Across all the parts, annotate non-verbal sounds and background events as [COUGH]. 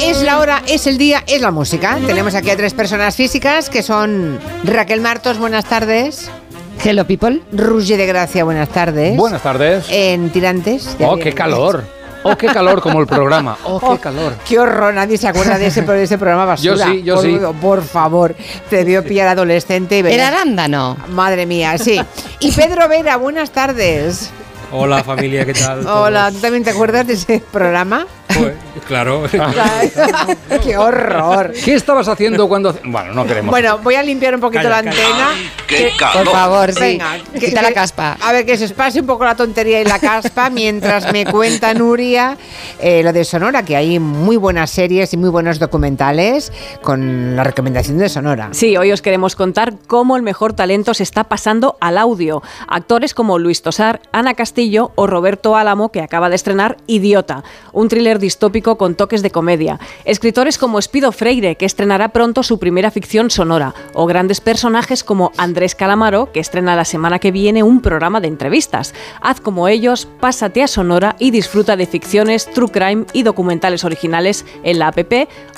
Es la hora, es el día, es la música. Tenemos aquí a tres personas físicas que son Raquel Martos, buenas tardes. Hello people. Ruge de Gracia, buenas tardes. Buenas tardes. En Tirantes. Oh, qué calor. Oh, qué calor como el programa. Oh, qué calor. Qué horror, nadie se acuerda de ese, de ese programa basura. Yo sí, yo por, sí. Por favor, te dio pillar adolescente y Era venías- arándano. Madre mía, sí. Y Pedro Vera, buenas tardes. Hola familia, ¿qué tal? Hola, ¿tú también te acuerdas de ese programa? Pues, claro. [LAUGHS] ¡Qué horror! ¿Qué estabas haciendo cuando.? Bueno, no queremos. Bueno, voy a limpiar un poquito Calla, la calla. antena. ¡Qué Por calor! favor, sí. Venga, que- Quita la que- caspa. A ver, que se espase un poco la tontería y la caspa mientras me cuenta Nuria eh, lo de Sonora, que hay muy buenas series y muy buenos documentales con la recomendación de Sonora. Sí, hoy os queremos contar cómo el mejor talento se está pasando al audio. Actores como Luis Tosar, Ana Castillo o Roberto Álamo, que acaba de estrenar Idiota, un thriller distópico con toques de comedia. Escritores como Espido Freire, que estrenará pronto su primera ficción sonora. O grandes personajes como Andrés Calamaro, que estrena la semana que viene un programa de entrevistas. Haz como ellos, pásate a Sonora y disfruta de ficciones, true crime y documentales originales en la app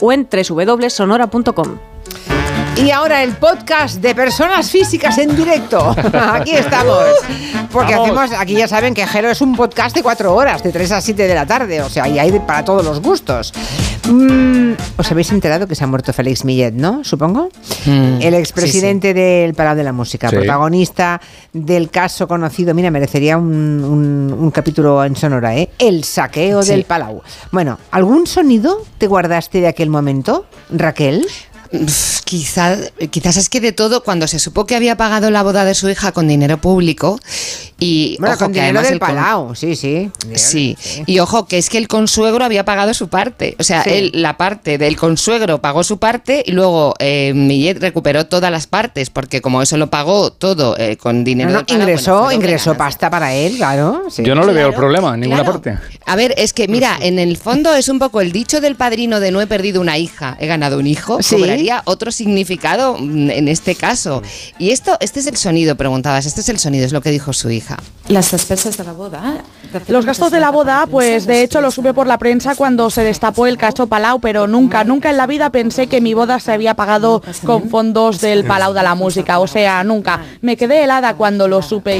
o en www.sonora.com. Y ahora el podcast de personas físicas en directo. [LAUGHS] Aquí estamos. Porque Vamos. hacemos, aquí ya saben que Jero es un podcast de cuatro horas, de 3 a 7 de la tarde. O sea, y hay para todos los gustos. Mm, Os habéis enterado que se ha muerto Félix Millet, ¿no? Supongo. Mm, el expresidente del Palau de la Música, Sí. protagonista del caso conocido. Mira, merecería un, un- un capítulo en Sonora, ¿eh? El saqueo del Palau. Bueno, ¿algún sonido te guardaste de aquel momento, Raquel? Quizás, quizás es que de todo, cuando se supo que había pagado la boda de su hija con dinero público y Bueno, ojo, con que dinero además del el Palau, sí, sí. Sí, y ojo, que es que el consuegro había pagado su parte. O sea, Sí. él, la parte del consuegro pagó su parte y luego eh, Millet recuperó todas las partes, porque como eso lo pagó todo eh, con dinero No, no, del Palau, ingresó, bueno, ingresó pasta para él, claro. sí. Yo no le veo el problema en ninguna claro. parte. A ver, es que mira, en el fondo es un poco el dicho del padrino de no he perdido una hija, he ganado un hijo, Sí. cobraría otro significado mm, en este caso. Y esto, este es el sonido, preguntabas, este es el sonido, es lo que dijo su hija. Las despensas de la boda. Los gastos de la boda, pues de hecho lo supe por la prensa cuando se destapó el caso Palau, pero nunca, nunca en la vida pensé que mi boda se había pagado con fondos del Palau de la Música. O sea, nunca. Me quedé helada cuando lo supe.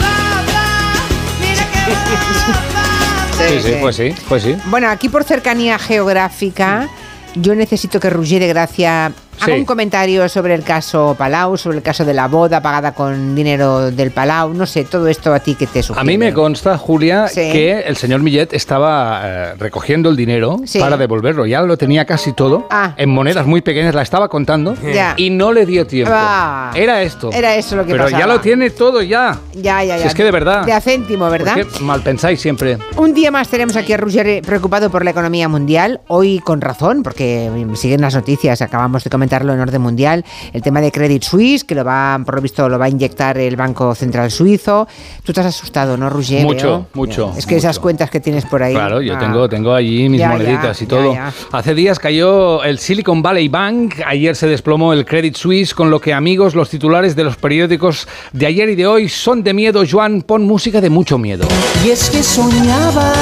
Sí, sí, pues sí, pues sí. Bueno, aquí por cercanía geográfica, yo necesito que Roger de Gracia haga Sí. un comentario sobre el caso Palau, sobre el caso de la boda pagada con dinero del Palau. No sé, todo esto a ti que te sugiere. A mí me consta, Julia, Sí. que el señor Millet estaba eh, recogiendo el dinero Sí. para devolverlo. Ya lo tenía casi todo Ah. en monedas muy pequeñas, la estaba contando y no le dio tiempo. Ah. Era esto. Era eso lo que Pero pasaba. ya lo tiene todo ya. Ya, ya, ya. Si es que de verdad. De a céntimo, ¿verdad? ¿Por qué mal pensáis siempre? Un día más tenemos aquí a Roger eh, preocupado por la economía mundial, hoy con razón, porque mm, siguen las noticias, acabamos de comentarlo en orden mundial, el tema de Credit Suisse, que lo va, por lo visto, lo va a inyectar el Banco Central Suizo. Tú te has asustado, ¿no, Roger? Mucho, Veo. mucho, Es que esas mucho. cuentas que tienes por ahí. Claro, yo ah, tengo, tengo allí mis Ya, moneditas ya, y todo. ya, ya. Hace días cayó el Silicon Valley Bank, ayer se desplomó el Credit Suisse, con lo que amigos, los titulares de los periódicos de ayer y de hoy son de miedo. Joan, pon música de mucho miedo. Y es que soñaba.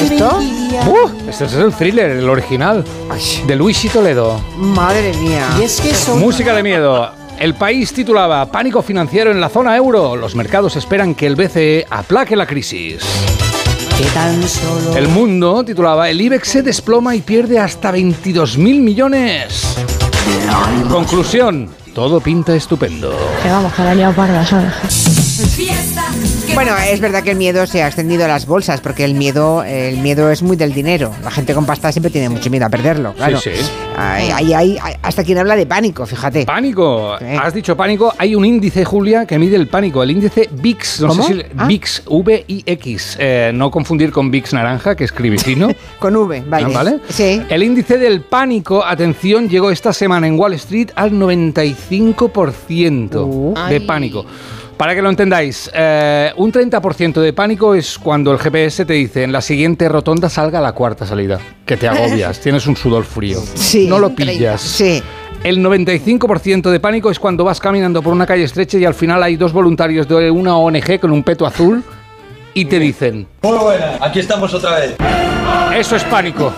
¿Esto? ¡Uh! Este es el thriller, el original, de Luis y Toledo. Madre mía. Y es que soñaba. Música de miedo. El país titulaba Pánico financiero en la zona euro. Los mercados esperan que el BCE aplaque la crisis. Que tan solo. El mundo titulaba El IBEX se desploma y pierde hasta 22.000 millones. Conclusión. Todo pinta estupendo. Que vamos, que la liado parda, ¿sabes? Bueno, es verdad que el miedo se ha extendido a las bolsas, porque el miedo, el miedo es muy del dinero. La gente con pasta siempre tiene mucho miedo a perderlo, claro. Sí, sí. Hay, hay- hay- hay- hasta quien habla de pánico, fíjate. Pánico. Sí. Has dicho pánico. Hay un índice, Julia, que mide el pánico. El índice VIX. No ¿Cómo? sé si... Ah. VIX. V-I-X. Eh, no confundir con VIX naranja, que es cribicino. [LAUGHS] Con V, vale. Ah, ¿Vale? Sí. El índice del pánico, atención, llegó esta semana en Wall Street al 95% Uh. de Ay. Para que lo entendáis, eh, un 30% de pánico es cuando el GPS te dice en la siguiente rotonda salga la cuarta salida. Que te agobias, [LAUGHS] tienes un sudor frío. Sí. No lo pillas. Sí. El 95% de pánico es cuando vas caminando por una calle estrecha y al final hay dos voluntarios de una ONG con un peto azul y te dicen, Muy buena, aquí estamos otra vez. eso es pánico.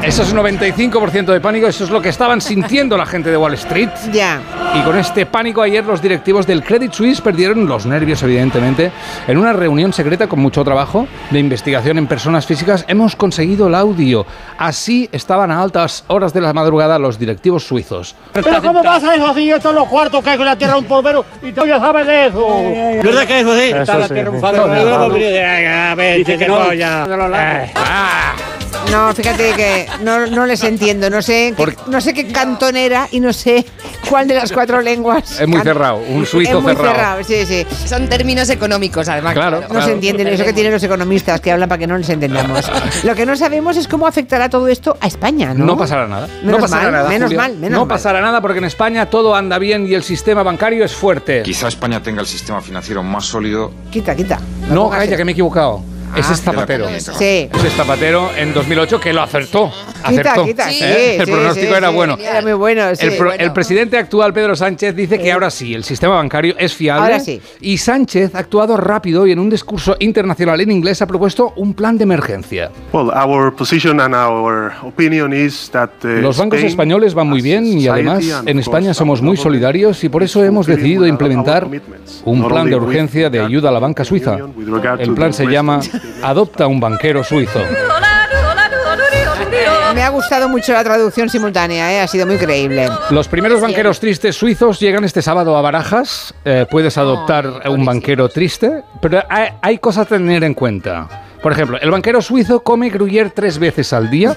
Eso es 95% de pánico, eso es lo que estaban sintiendo la gente de Wall Street. Ya. Y con este pánico ayer los directivos del Credit Suisse perdieron los nervios, evidentemente. En una reunión secreta con mucho trabajo de investigación en personas físicas hemos conseguido el audio. Así estaban a altas horas de la madrugada los directivos suizos. Pero ¿cómo pasa eso así? Esto es los cuartos que hay con la tierra un polvero y tú ya sabes de eso. ¿Verdad que es así? Está la tierra un dice que no. No, fíjate que no, no les entiendo. No sé, qué, no sé qué cantón era y no sé cuál de las cuatro lenguas. Es muy cerrado, un suizo es muy cerrado. cerrado. Sí, sí. Son términos económicos, además. Claro. No se entienden, eso que tienen los economistas que hablan para que no les entendamos. Lo que no sabemos es cómo afectará todo esto a España, ¿no? No pasará nada. Menos no pasará mal, nada. menos Julia. mal, menos no mal. pasará nada porque en España todo anda bien y el sistema bancario es fuerte. Quizá España tenga el sistema financiero más sólido. Quita, quita. No, calla, que me he equivocado. Ese es Ah. Zapatero. Sí. Ese es Zapatero en 2008 que lo acertó. Acertó. quita, sí, ¿Eh? El pronóstico sí, era sí. bueno. Era muy bueno, sí. el, pro- Bueno. el presidente actual, Pedro Sánchez, dice que ahora sí, el sistema bancario es fiable. Ahora sí. Y Sánchez ha actuado rápido y en un discurso internacional en inglés ha propuesto un plan de emergencia. Well, our position and our opinion is that uh, Los bancos Spain, españoles van muy bien y además en España somos muy solidarios y por eso hemos decidido implementar un plan de urgencia de ayuda a la banca suiza. El plan se llama [LAUGHS] Adopta un banquero suizo. Me ha gustado mucho la traducción simultánea, ¿eh? ha sido muy creíble. Los primeros banqueros tristes suizos llegan este sábado a Barajas. Eh, puedes adoptar un banquero triste, pero hay, hay cosas a tener en cuenta. Por ejemplo, el banquero suizo come gruyère tres veces al día,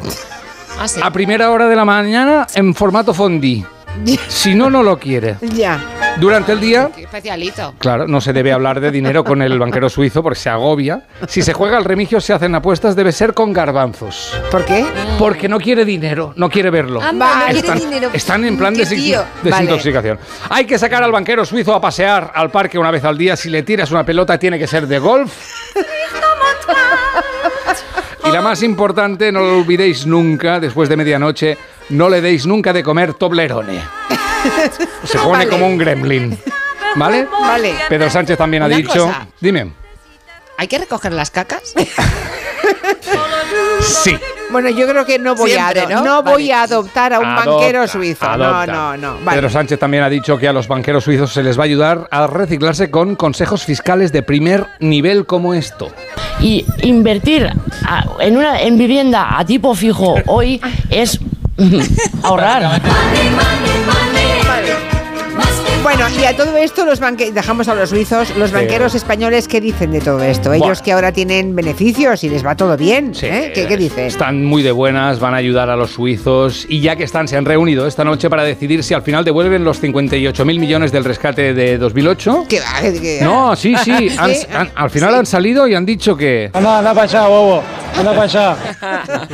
Ah, sí. a primera hora de la mañana en formato fondue. Si no, no lo quiere. Ya. Durante el día, Qué especialito. claro, no se debe hablar de dinero con el banquero suizo porque se agobia. Si se juega al remigio, se hacen apuestas, debe ser con garbanzos. ¿Por qué? Porque no quiere dinero, no quiere verlo. Anda, no quiere están, dinero. están en plan de tío. desintoxicación. Hay que sacar al banquero suizo a pasear al parque una vez al día. Si le tiras una pelota, tiene que ser de golf. Y la más importante, no lo olvidéis nunca, después de medianoche, no le deis nunca de comer toblerone. [LAUGHS] Se pone Vale. como un gremlin. ¿Vale? Vale. Pedro Sánchez también ha Una dicho. cosa. Dime. ¿Hay que recoger las cacas? [LAUGHS] Sí. Bueno, yo creo que no voy, Siempre, a, ¿no? no Vale. voy a adoptar a un Adopta, banquero suizo. adopta. No, no, no. Vale. Pedro Sánchez también ha dicho que a los banqueros suizos se les va a ayudar a reciclarse con consejos fiscales de primer nivel como esto. Y invertir a- en una en vivienda a tipo fijo hoy es [LAUGHS] ahorrar. Bueno, y a todo esto los banque dejamos a los suizos, los banqueros españoles, ¿qué dicen de todo esto? Ellos Bueno. que ahora tienen beneficios y les va todo bien, ¿eh? ¿Qué, qué dicen? Están muy de buenas, van a ayudar a los suizos y ya que están, se han reunido esta noche para decidir si al final devuelven los 58 mil millones del rescate de 2008. ¿Qué va? ¿Qué- No, sí, sí, [LAUGHS] han- ¿Sí? han- al final han salido y han dicho que... Anda, anda para allá, bobo. Anda para allá. [LAUGHS]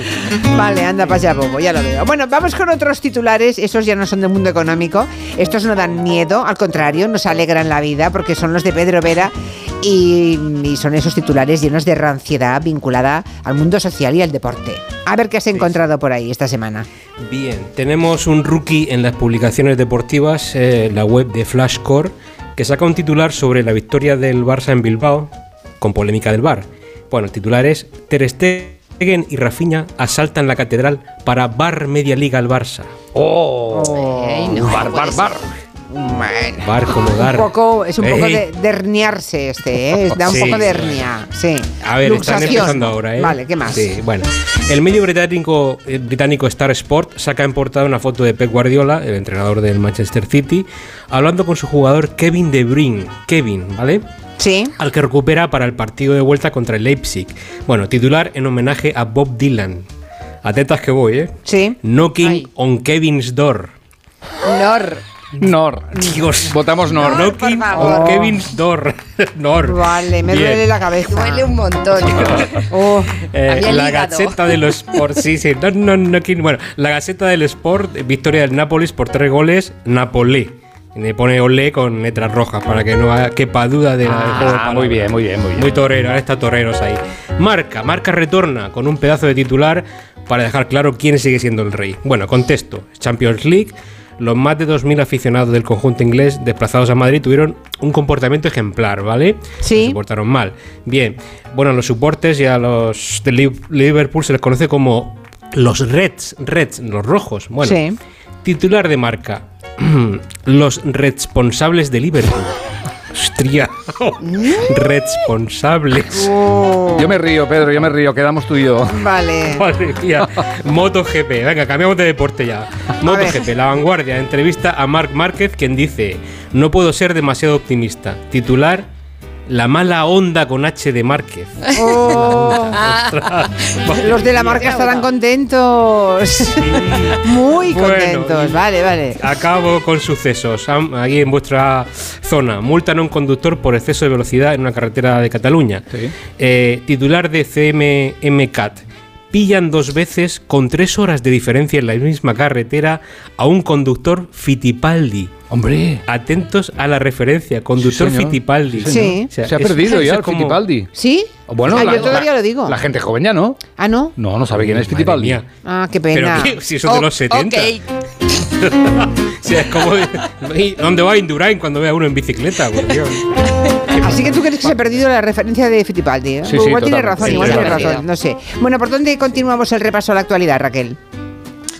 Vale, anda para allá, Bobo, ya lo veo. Bueno, vamos con otros titulares, esos ya no son del mundo económico, estos no dan miedo, al contrario, nos alegran la vida porque son los de Pedro Vera y, y son esos titulares llenos de ranciedad vinculada al mundo social y al deporte. A ver qué has encontrado por ahí esta semana. Bien, tenemos un rookie en las publicaciones deportivas, eh, la web de Flashcore, que saca un titular sobre la victoria del Barça en Bilbao, con polémica del Bar. Bueno, el titular es Ter Stegen y Rafinha asaltan la catedral para bar media liga al Barça. ¡Oh! No, bar, bar, bar. Bueno. Bar como Un dar. poco, es un poco Ey. de, de herniarse este, ¿eh? da un Sí. poco de hernia, sí. A ver, están Luxación. empezando ahora, ¿eh? Vale, ¿qué más? Sí, bueno. El medio británico, eh, británico Star Sport saca en portada una foto de Pep Guardiola, el entrenador del Manchester City, hablando con su jugador Kevin De Bruyne. Kevin, ¿vale? Sí. Al que recupera para el partido de vuelta contra el Leipzig. Bueno, titular en homenaje a Bob Dylan. Atentas que voy, ¿eh? Sí. Knocking Ay. on Kevin's door. Nor. Nor. Dios. Votamos Nor. Por favor. on Kevin's door. [LAUGHS] Nor. Vale, me Bien. duele la cabeza. Duele un montón. [LAUGHS] Oh, Eh, la. Gaceta de los Sport, sí, sí, no, no, no, bueno, la Gaceta del Sport, eh, victoria del Nápoles por tres goles, Napolé. Le pone olé con letras rojas para que no quepa duda de la del juego de Ah, palabras. muy bien, muy bien, muy bien. Muy torero, ahora está toreros ahí. Marca, Marca retorna con un pedazo de titular para dejar claro quién sigue siendo el rey. Bueno, contesto. Champions League. Los más de 2.000 aficionados del conjunto inglés desplazados a Madrid tuvieron un comportamiento ejemplar, ¿vale? Sí. Se portaron mal. Bien, bueno, a los supportes y a los de Liv- Liverpool se les conoce como los Reds, Reds, los rojos. Bueno, Sí. titular de marca, [CLEARS THROAT] los responsables de Liverpool. Hostia, [LAUGHS] responsables. Yo me río, Pedro, yo me río, quedamos tú y yo. Vale. [LAUGHS] Madre mía. MotoGP. Venga, cambiamos de deporte ya. MotoGP, la vanguardia. Entrevista a Marc Márquez, quien dice: No puedo ser demasiado optimista. Titular: La mala onda con H de Márquez. [LAUGHS] Oh. Ostras. Los de la marca estarán contentos. Muy Bueno, contentos. Vale, vale. Acabo con sucesos. Aquí en vuestra zona. Multan a un conductor por exceso de velocidad en una carretera de Cataluña. Eh, titular de CMMCAT. Pillan dos veces con tres horas de diferencia en la misma carretera a un conductor Fittipaldi. Hombre. Atentos a la referencia. Conductor Sí, señor. Fittipaldi. Sí. Se ha es- perdido ya el como- Fittipaldi. ¿Sí? Bueno, Ah, la- yo todavía la- lo digo. La gente joven ya no. Ah, ¿no? No, no sabe quién es mía. Ah, qué Pero pena. ¿qué? si eso de los 70. Ok. [LAUGHS] O sea, es como. [LAUGHS] ¿y ¿Dónde va Indurain cuando ve a uno en bicicleta? Por Dios. [COUGHS] Así que tú crees que se ha perdido la referencia de Fittipaldi. ¿eh? Sí, sí, igual tienes totalmente. razón, Sí, igual perdido. razón. No sé. Bueno, ¿por dónde continuamos el repaso a la actualidad, Raquel?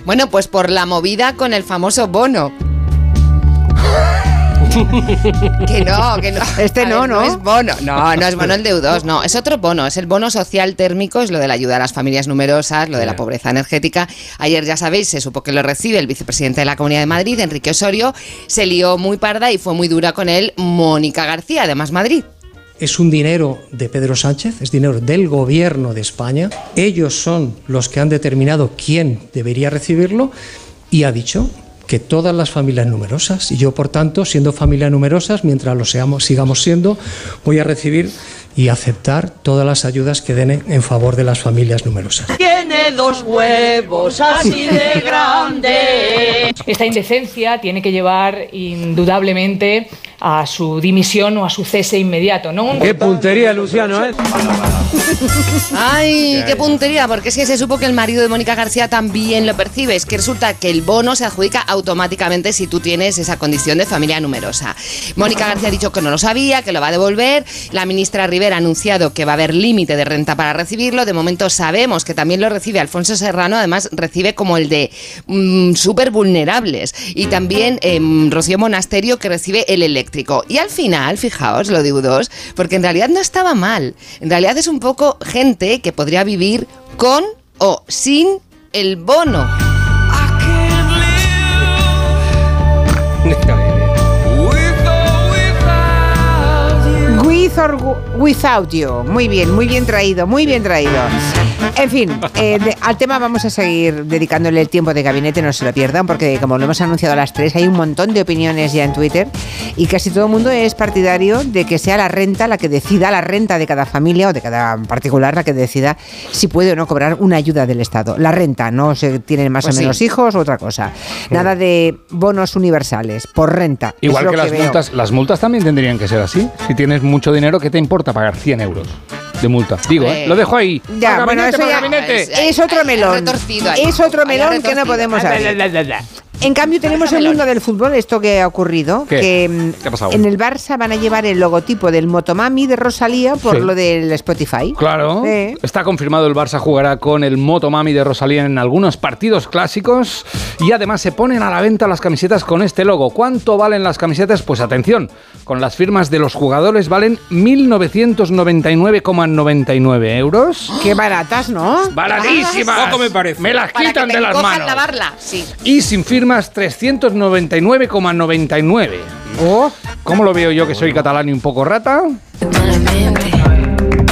Bueno, pues por la movida con el famoso bono. Que no, que no. Este A no, ver, ¿no? es bono. No, no es bono el de U2, no. Es otro bono. Es el bono social térmico, es lo de la ayuda a las familias numerosas, lo de la pobreza energética. Ayer, ya sabéis, se supo que lo recibe el vicepresidente de la Comunidad de Madrid, Enrique Osorio. Se lió muy parda y fue muy dura con él Mónica García, además Madrid. Es un dinero de Pedro Sánchez, es dinero del gobierno de España. Ellos son los que han determinado quién debería recibirlo y ha dicho que todas las familias numerosas, y yo por tanto, siendo familia numerosas, mientras lo seamos, sigamos siendo, voy a recibir y aceptar todas las ayudas que den en favor de las familias numerosas. Tiene dos huevos así de grandes. Esta indecencia tiene que llevar indudablemente a su dimisión o a su cese inmediato, ¿no? Qué puntería, Luciano, ¿eh? [LAUGHS] Ay, qué puntería, porque es que se supo que el marido de Mónica García también lo percibe. Es que resulta que el bono se adjudica automáticamente si tú tienes esa condición de familia numerosa. Mónica García ha dicho que no lo sabía, que lo va a devolver. La ministra Rivera ha anunciado que va a haber límite de renta para recibirlo. De momento sabemos que también lo recibe Alfonso Serrano, además recibe como el de mm, súper vulnerables. Y también em, Rocío Monasterio que recibe el eléctrico. Y al final, fijaos, lo de U2, porque en realidad no estaba mal. En realidad es un poco gente que podría vivir con o sin el bono. Without you. Muy bien, muy bien traído, muy bien traído. En fin, eh, de- al tema vamos a seguir dedicándole el tiempo de gabinete, no se lo pierdan, porque como lo hemos anunciado a las tres, hay un montón de opiniones ya en Twitter y casi todo el mundo es partidario de que sea la renta la que decida, la renta de cada familia o de cada particular la que decida si puede o no cobrar una ayuda del Estado. La renta, no se tienen más Pues o sí. menos hijos o otra cosa. Nada de bonos universales, por renta. Igual que las veo. multas, las multas también tendrían que ser así. Si tienes mucho dinero, ¿qué te importa pagar 100 euros de multa? Digo, ¿eh? lo dejo ahí. Ya, Para bueno, gabinete, eso para ya gabinete. es otro melón. Es otro melón que no podemos abrir. En cambio tenemos el mundo del fútbol, esto que ha ocurrido, ¿Qué? que ¿Qué ha pasado? en el Barça van a llevar el logotipo del Motomami de Rosalía por Sí. lo del Spotify. Claro. Sí. Está confirmado el Barça jugará con el Motomami de Rosalía en algunos partidos clásicos y además se ponen a la venta las camisetas con este logo. ¿Cuánto valen las camisetas? Pues atención, con las firmas de los jugadores valen 1.999,99 euros. [GASPS] Qué baratas, ¿no? ¡Baratísimas! Poco me parece. Me las Para quitan que te de las manos. lavarla, sí. Y sin firmas 399,99. Oh, ¿Cómo lo veo yo que soy catalán y un poco rata?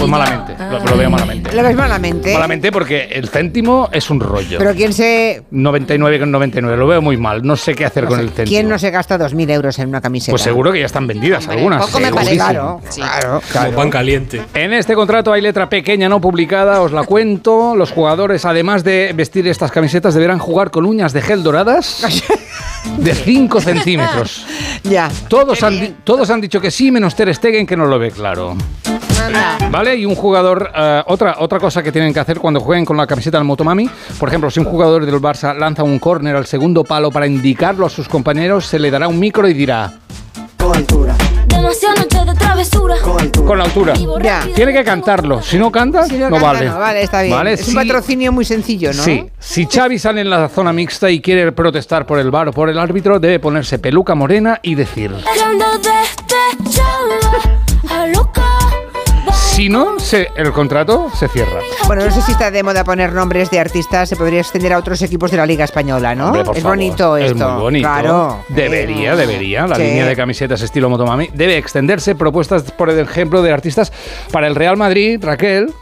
Malamente, lo, lo veo malamente. lo ves malamente. Malamente porque el céntimo es un rollo. Pero quién se, 99,99, lo veo muy mal. No sé qué hacer no con sé, el céntimo. ¿quién no se gasta 2.000 euros en una camiseta? Pues seguro que ya están vendidas Hombre, algunas. poco me parece. Claro, Sí. claro, Como claro. pan caliente. En este contrato hay letra pequeña no publicada, os la cuento. Los jugadores, además de vestir estas camisetas, deberán jugar con uñas de gel doradas [LAUGHS] de 5 centímetros. Ya. Todos han, todos han dicho que sí, menos Ter Stegen, que no lo ve claro. Anda. ¿Vale? Y un jugador, eh, otra, otra cosa que tienen que hacer cuando jueguen con la camiseta del Motomami, por ejemplo, si un jugador del Barça lanza un córner al segundo palo para indicarlo a sus compañeros, se le dará un micro y dirá... Travesura. Con la altura. Ya. Tiene que cantarlo. Si no canta, Si no, canta, vale. no, vale, está bien. Vale, es un sí. patrocinio muy sencillo, ¿no? Sí, si Xavi sale en la zona mixta y quiere protestar por el bar o por el árbitro, debe ponerse peluca morena y decir... Si no, se- el contrato se cierra. Bueno, no sé si está de moda poner nombres de artistas, se podría extender a otros equipos de la Liga Española, ¿no? Hombre, por es favor. bonito Es esto. muy bonito. Claro. Debería, debería. La Sí. línea de camisetas estilo Motomami debe extenderse. Propuestas, por ejemplo, de artistas para el Real Madrid, Raquel.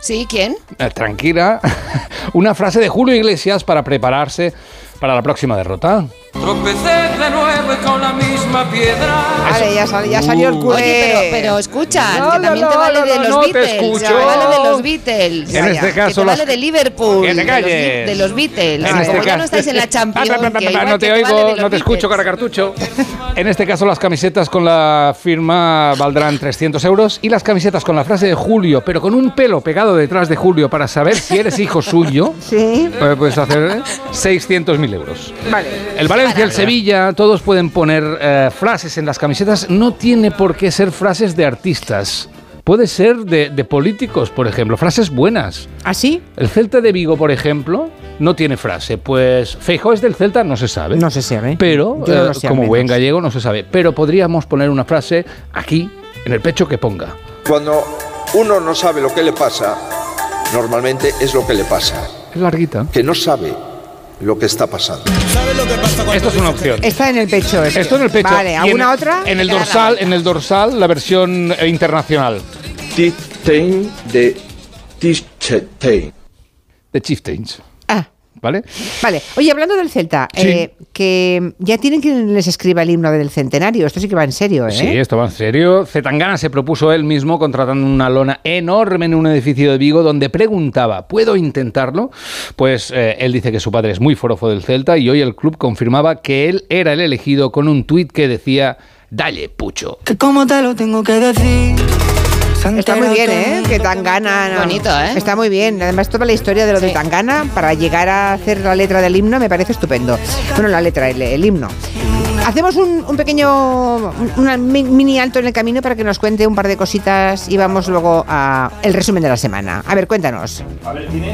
Sí, ¿quién? eh, tranquila. [LAUGHS] Una frase de Julio Iglesias para prepararse para la próxima derrota. Tropecé de nuevo con la misma piedra. Vale, ya, sal- ya salió el culé. Oye, pero, pero escucha, No, que no, también te no, vale no, de no, los no te Beatles. escucho. Te vale de los Beatles. En este que caso te las- vale de Liverpool. Que te de los calles. De los Beatles. En Como este ya caso- no estáis en la Champions. Ah, que igual no te que oigo, vale no te escucho, Beatles. caracartucho. [LAUGHS] En este caso, las camisetas con la firma valdrán 300 euros y las camisetas con la frase de Julio, pero con un pelo pegado detrás de Julio para saber si eres hijo suyo, [LAUGHS] Sí. eh, puedes hacer 600.000 euros. Vale. El Valencia, el Sevilla, todos pueden poner eh, frases en las camisetas. No tiene por qué ser frases de artistas. Puede ser de, de políticos, por ejemplo, frases buenas. ¿Así? El Celta de Vigo, por ejemplo, no tiene frase. Pues Feijóo es del Celta, no se sabe. No se sabe. Pero, Yo no eh, lo sé, como menos. buen gallego, no se sabe. Pero podríamos poner una frase aquí, en el pecho, que ponga. Cuando uno no sabe lo que le pasa, normalmente es lo que le pasa. Es larguita. Que no sabe lo que está pasando. Esto es una opción. Está en el pecho. este. Esto en el pecho. Vale, en- ¿alguna otra? En el dorsal, en el dorsal, la versión eh, internacional. Chieftain de Chieftain. De Chieftains. ¿Vale? Vale. Oye, hablando del Celta, Sí. eh, que ya tienen quien les escriba el himno del centenario. Esto sí que va en serio, ¿eh? Sí, esto va en serio. Zetangana se propuso él mismo contratando una lona enorme en un edificio de Vigo donde preguntaba, ¿puedo intentarlo? Pues eh, él dice que su padre es muy forofo del Celta y hoy el club confirmaba que él era el elegido con un tuit que decía, dale, pucho. Que como te lo tengo que decir. Está muy bien, ¿eh? Que Tangana. no. Bonito, ¿eh? Está muy bien. Además, toda la historia de lo de Tangana para llegar a hacer la letra del himno me parece estupendo. Bueno, la letra, el, el himno. Hacemos un, un pequeño un mini alto en el camino para que nos cuente un par de cositas y vamos luego a el resumen de la semana. A ver, cuéntanos.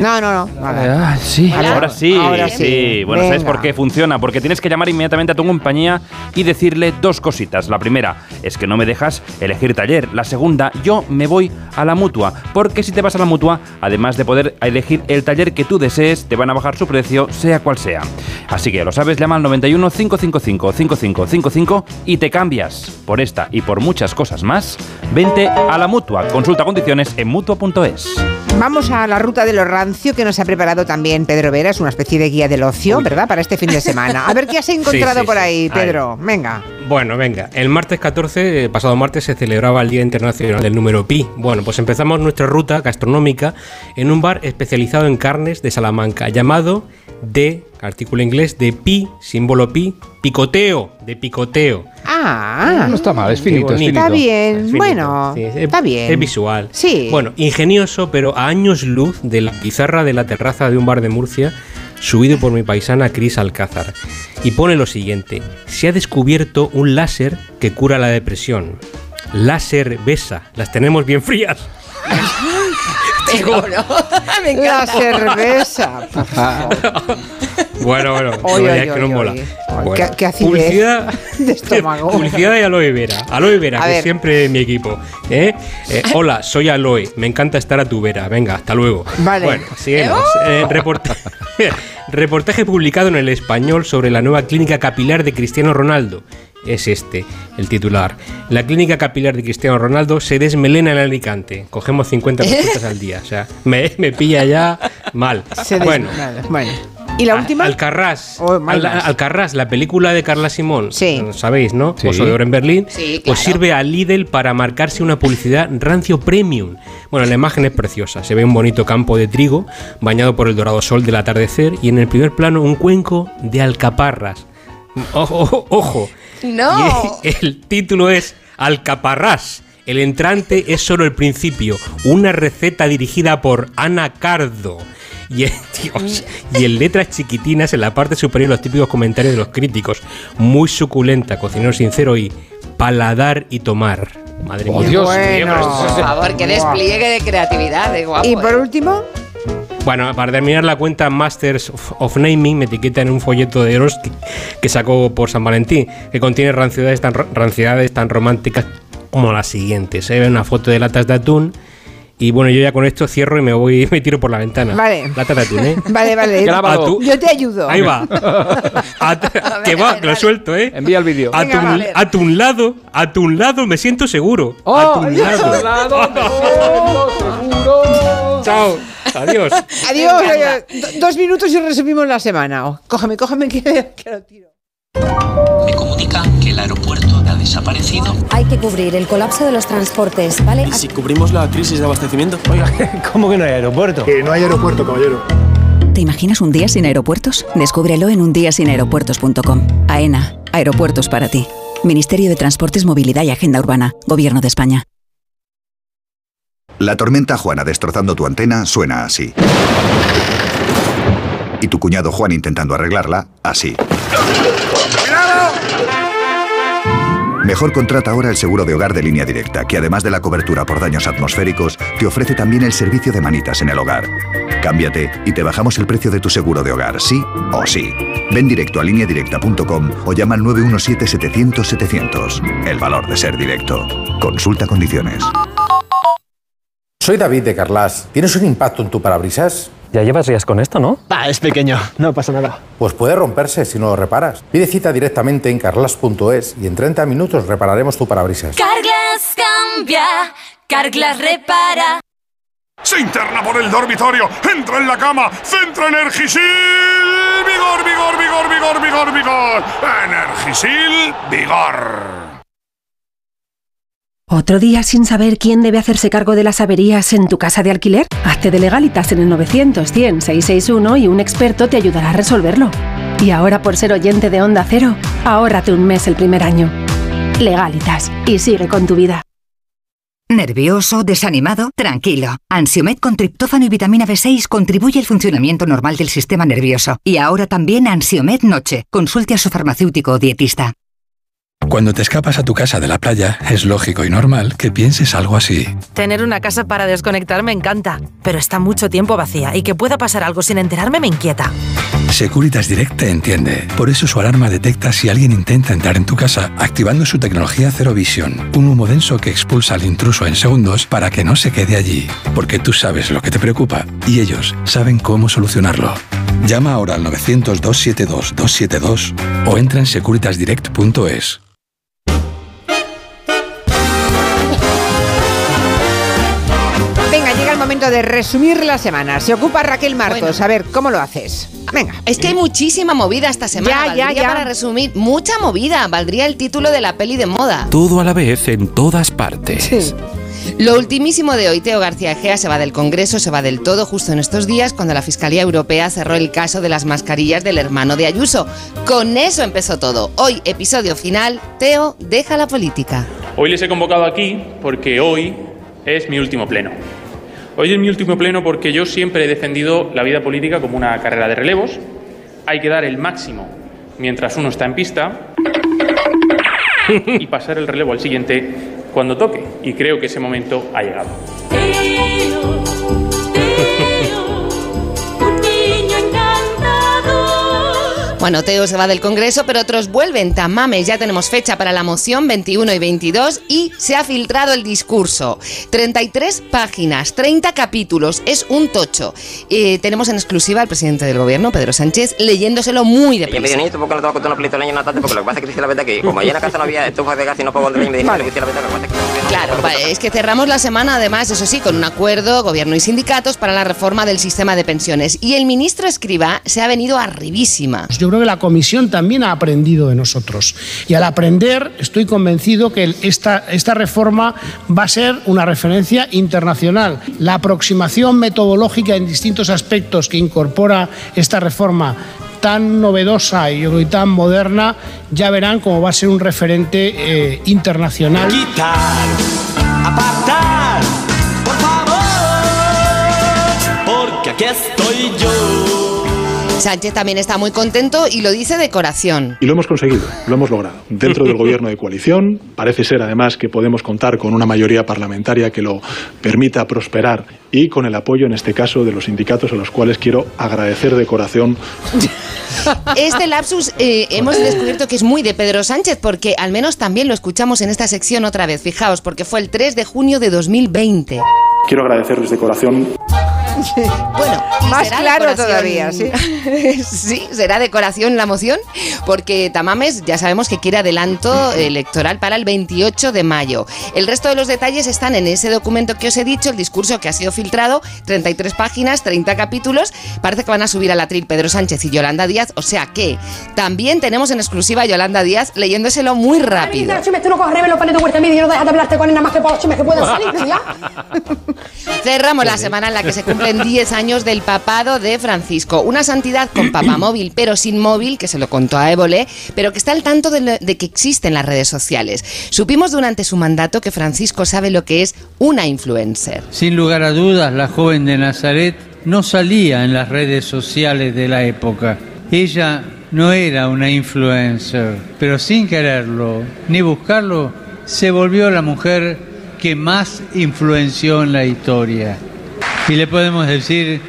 No, no, no. nada. Ah, sí. Ahora sí, Ahora sí. Bueno, ¿sabes por qué funciona? Porque tienes que llamar inmediatamente a tu compañía y decirle dos cositas. La primera es que no me dejas elegir taller. La segunda, yo me voy a la mutua. Porque si te vas a la mutua, además de poder elegir el taller que tú desees, te van a bajar su precio, sea cual sea. Así que ya lo sabes, llama al 91 555 5555 y te cambias. Por esta y por muchas cosas más, vente a la mutua. Consulta condiciones en mutua.es. Vamos a la ruta de lo rancio que nos ha preparado también Pedro Vera. Es una especie de guía del ocio, ¿verdad? Para este fin de semana. A ver qué has [LAUGHS] encontrado Sí, sí, por sí. ahí, Ahí. Pedro. Venga. Bueno, venga, el martes 14, eh, pasado martes, se celebraba el Día Internacional del Número Pi. Bueno, pues empezamos nuestra ruta gastronómica en un bar especializado en carnes de Salamanca, llamado de, artículo inglés, de Pi, símbolo Pi, picoteo, de picoteo. Ah, No está mal, es finito, es. Está bien, Es finito, bueno, sí, es- está bien. Es visual. Sí. Bueno, ingenioso, pero a años luz de la pizarra de la terraza de un bar de Murcia, subido por mi paisana Cris Alcázar. Y pone lo siguiente: se ha descubierto un láser que cura la depresión. Láser besa, las tenemos bien frías. [LAUGHS] [LAUGHS] Me La encanta. cerveza. por favor. Bueno, bueno, Oy, oy, es que no oy. mola. Bueno, qué- qué acidez publicidad, [LAUGHS] de estómago. [LAUGHS] publicidad de aloe vera. Aloe vera, A que ver. es siempre mi equipo. ¿eh? Eh, hola, soy Aloe. Me encanta estar a tu vera. Venga, hasta luego. Vale. Bueno, seguimos. Eh, reporta- reportaje publicado en el español sobre la nueva clínica capilar de Cristiano Ronaldo. Es este, el titular. La clínica capilar de Cristiano Ronaldo se desmelena en Alicante. Cogemos 50 consultas al día. O sea, me, me pilla ya mal. Se bueno, bueno. ¿Y la última? Alcarrás. Oh, Al-. Alcarrás, la película de Carla Simón. Sí. Sabéis, ¿no? Sí. Oso de oro en Berlín. Sí, Pues claro. sirve a Lidl para marcarse una publicidad rancio premium. Bueno, la imagen es preciosa. Se ve un bonito campo de trigo bañado por el dorado sol del atardecer y en el primer plano un cuenco de alcaparras. Ojo, ojo, ojo. No. Y el título es Alcaparrás. El entrante es solo el principio, una receta dirigida por Ana Cardo. Y, [LAUGHS] Dios, y en letras chiquitinas en la parte superior los típicos comentarios de los críticos. Muy suculenta, cocinero sincero y paladar y tomar. Madre Oh, mía. Dios Bueno. Por favor, que despliegue de creatividad, de guapo. Y por ¿eh? Bueno, para terminar la cuenta Masters of, of Naming me etiqueta en un folleto de Eros que, que sacó por San Valentín, que contiene rancidades tan, románticas como las siguientes. Se ve una foto de latas de atún y bueno, yo ya con esto cierro y me voy [LAUGHS] me tiro por la ventana. Vale. Latas de atún, ¿eh? [LAUGHS] vale, vale. Grábalo. Atún- Yo te ayudo. Ahí va. [LAUGHS] Que va, que lo suelto, ¿eh? Envía el vídeo. A tu, vale. a tu lado, a tu lado me siento seguro. Oh, a tu lado. lado, me siento seguro. Chao. Adiós. [LAUGHS] Adiós. dos minutos y resumimos la semana. Oh, cógeme, cógeme que, que lo tiro. Me comunican que el aeropuerto ha desaparecido. Hay que cubrir el colapso de los transportes, ¿vale? ¿Y si cubrimos la crisis de abastecimiento? Oiga, [LAUGHS] ¿cómo que no hay aeropuerto? Que no hay aeropuerto, caballero. ¿Te imaginas un día sin aeropuertos? Descúbrelo en undiasinaeropuertos.com. AENA, aeropuertos para ti. Ministerio de Transportes, Movilidad y Agenda Urbana, Gobierno de España. La tormenta Juana destrozando tu antena suena así. Y tu cuñado Juan intentando arreglarla, así. Mejor contrata ahora el seguro de hogar de línea directa, que además de la cobertura por daños atmosféricos, te ofrece también el servicio de manitas en el hogar. Cámbiate y te bajamos el precio de tu seguro de hogar, sí o sí. Ven directo a lineadirecta.com o llama al 917-700-700. El valor de ser directo. Consulta condiciones. Soy David de Carlas. ¿Tienes un impacto en tu parabrisas? Ya llevas días con esto, ¿no? Ah, es pequeño, no pasa nada. Pues puede romperse si no lo reparas. Pide cita directamente en carlas.es y en 30 minutos repararemos tu parabrisas. Carglass cambia, Carglass repara. Se interna por el dormitorio, entra en la cama, centra Energisil. Vigor, vigor, vigor, vigor, vigor, vigor. Energisil, vigor. ¿Otro día sin saber quién debe hacerse cargo de las averías en tu casa de alquiler? Hazte de legalitas en el 900 100 661 y un experto te ayudará a resolverlo. Y ahora por ser oyente de Onda Cero, ahórrate un mes el primer año. Legalitas y sigue con tu vida. ¿Nervioso? ¿Desanimado? Tranquilo. Ansiomed con triptófano y vitamina B6 contribuye al funcionamiento normal del sistema nervioso. Y ahora también Ansiomed Noche. Consulte a su farmacéutico o dietista. Cuando te escapas a tu casa de la playa, es lógico y normal que pienses algo así. Tener una casa para desconectar me encanta, pero está mucho tiempo vacía y que pueda pasar algo sin enterarme me inquieta. Securitas Direct te entiende. Por eso su alarma detecta si alguien intenta entrar en tu casa activando su tecnología Zero Vision, un humo denso que expulsa al intruso en segundos para que no se quede allí. Porque tú sabes lo que te preocupa y ellos saben cómo solucionarlo. Llama ahora al 900-272-272 o entra en securitasdirect.es. momento de resumir la semana. Se ocupa Raquel Martos. A ver, ¿cómo lo haces? Venga. Es que hay muchísima movida esta semana. Ya, ya, ya. Para resumir, mucha movida. Valdría el título de la peli de moda. Todo a la vez en todas partes. Lo ultimísimo de hoy, Teo García Egea se va del Congreso, se va del todo justo en estos días cuando la Fiscalía Europea cerró el caso de las mascarillas del hermano de Ayuso. Con eso empezó todo. Hoy, episodio final, Teo deja la política. Hoy les he convocado aquí porque hoy es mi último pleno. Hoy es mi último pleno porque yo siempre he defendido la vida política como una carrera de relevos. Hay que dar el máximo mientras uno está en pista y pasar el relevo al siguiente cuando toque. Y creo que ese momento ha llegado. Bueno, Teo se va del Congreso, pero otros vuelven. Tamames, ya tenemos fecha para la moción 21 y 22 y se ha filtrado el discurso. 33 páginas, 30 capítulos, es un tocho. Eh, tenemos en exclusiva al presidente del gobierno, Pedro Sánchez, leyéndoselo muy Yo me deprisa. dijo, niño, ¿tú por qué no te vas a contar una película tarde? Porque lo que pasa es que dice la verdad que como allá en la casa no había estufas de gas y no puedo contar, me dijo, le dice la verdad que lo que pasa es que... Claro, vale, es que cerramos la semana, además, eso sí, con un acuerdo, gobierno y sindicatos, para la reforma del sistema de pensiones. Y el ministro Escriba se ha venido arribísima. Yo creo que la comisión también ha aprendido de nosotros. Y al aprender, estoy convencido que esta, esta reforma va a ser una referencia internacional. La aproximación metodológica en distintos aspectos que incorpora esta reforma tan novedosa y, tan moderna, ya verán cómo va a ser un referente eh, internacional. apartar, por favor, porque aquí estoy yo. Sánchez también está muy contento y lo dice de corazón. Y lo hemos conseguido, lo hemos logrado. Dentro del gobierno de coalición, parece ser además que podemos contar con una mayoría parlamentaria que lo permita prosperar y con el apoyo, en este caso, de los sindicatos a los cuales quiero agradecer de corazón. Este lapsus eh, hemos descubierto que es muy de Pedro Sánchez porque al menos también lo escuchamos en esta sección otra vez. Fijaos, porque fue el 3 de junio de 2020. Quiero agradecerles de corazón [LAUGHS] Bueno, Más claro decoración- todavía, sí. [LAUGHS] sí, será decoración la moción, porque Tamames ya sabemos que quiere adelanto electoral para el 28 de mayo. El resto de los detalles están en ese documento que os he dicho, el discurso que ha sido filtrado, 33 páginas, 30 capítulos. Parece que van a subir a la tril Pedro Sánchez y Yolanda Díaz, o sea que también tenemos en exclusiva a Yolanda Díaz leyéndoselo muy rápido. [LAUGHS] Cerramos la semana en la que se cumplen 10 años del papado de Francisco. Una santidad con papamóvil, pero sin móvil, que se lo contó a Évole, pero que está al tanto de, de que existen las redes sociales. Supimos durante su mandato que Francisco sabe lo que es una influencer. Sin lugar a dudas, la joven de Nazaret no salía en las redes sociales de la época. Ella no era una influencer, pero sin quererlo ni buscarlo, se volvió la mujer que más influenció en la historia. Y le podemos decir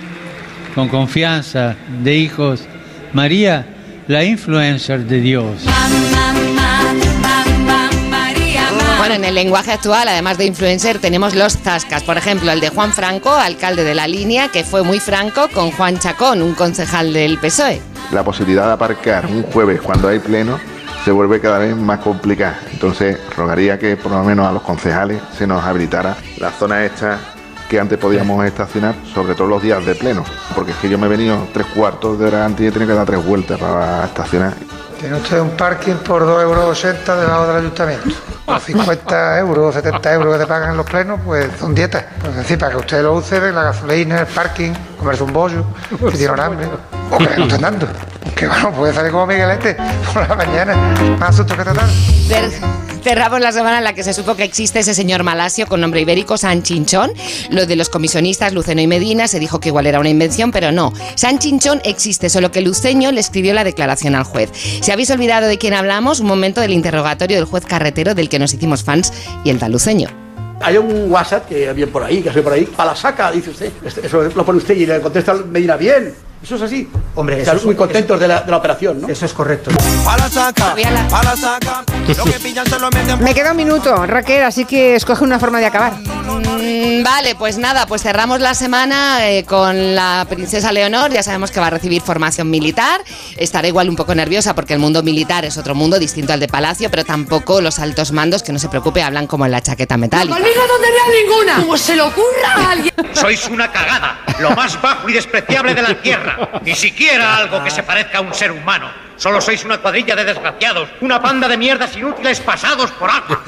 con confianza de hijos, María, la influencer de Dios. Bueno, en el lenguaje actual, además de influencer, tenemos los zascas. Por ejemplo, el de Juan Franco, alcalde de la línea, que fue muy franco con Juan Chacón, un concejal del PSOE. la posibilidad de aparcar un jueves cuando hay pleno se vuelve cada vez más complicada. Entonces, rogaría que por lo menos a los concejales se nos habilitara la zona esta que antes podíamos estacionar, sobre todo los días de pleno, porque es que yo me he venido tres cuartos de hora antes y he tenido que dar tres vueltas para estacionar. Tiene usted un parking por 2,80 euros debajo del ayuntamiento. Los 50 euros, 70 euros que te pagan en los plenos, pues son dietas. Es decir, para que usted lo use, de la gasolina, el parking, comerse un bollo, si tiene hambre, o que no andando. Que bueno, puede salir como Miguelete por la mañana, más susto que tratar. Cer- Cerramos la semana en la que se supo que existe ese señor malasio con nombre ibérico, San Chinchón. Lo de los comisionistas Luceno y Medina se dijo que igual era una invención, pero no. San Chinchón existe, solo que Luceño le escribió la declaración al juez. Si habéis olvidado de quién hablamos, un momento del interrogatorio del juez carretero del que nos hicimos fans y el tal Luceño. Hay un WhatsApp que había por ahí, que hace por ahí, para la saca, dice usted. Este- Eso lo pone usted y le contesta Medina bien. Eso es así. Hombre, Están eso es- muy contentos de la, de la operación, ¿no? Eso es correcto. Me queda un minuto, Raquel, así que escoge una forma de acabar. Mm, Vale, pues nada, pues cerramos la semana eh, con la princesa Leonor. Ya sabemos que va a recibir formación militar. Estará igual un poco nerviosa porque el mundo militar es otro mundo distinto al de Palacio, pero tampoco los altos mandos, que no se preocupe, hablan como en la chaqueta metálica. ¡Conmigo no tendría ninguna! ¡Como se le ocurra a alguien! Sois una cagada, lo más bajo y despreciable de la tierra. Ni siquiera algo que se parezca a un ser humano. Solo sois una cuadrilla de desgraciados, una panda de mierdas inútiles pasados por agua.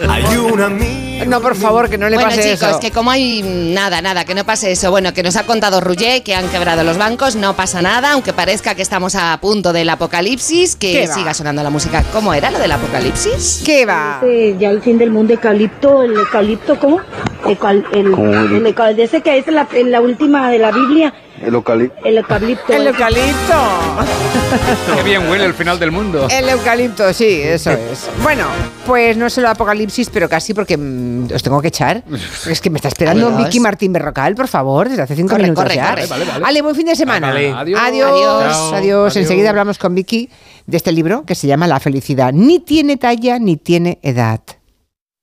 No, por favor, que no le bueno, pase chicos, eso. que como hay nada, nada, que no pase eso. Bueno, que nos ha contado Rouget que han quebrado los bancos, no pasa nada, aunque parezca que estamos a punto del apocalipsis, que siga sonando la música. ¿Cómo era lo del apocalipsis? ¿Qué va? Ya el fin del mundo, eucalipto, el eucalipto, ¿cómo? El, ¿Cómo el- el eucal- ese que es la última de la Biblia, El eucalipto. el eucalipto. El eucalipto. Qué bien huele el final del mundo. El eucalipto, sí, eso es. Bueno, pues no es el apocalipsis, pero casi porque mm, os tengo que echar. Es que me está esperando Adiós. Vicky Martín Berrocal, por favor, desde hace cinco Corre, minutos corre, ya. corre. Vale, vale. Ale, buen fin de semana. Vale. Adiós. Adiós. Adiós. Enseguida hablamos con Vicky de este libro que se llama La felicidad. Ni tiene talla ni tiene edad.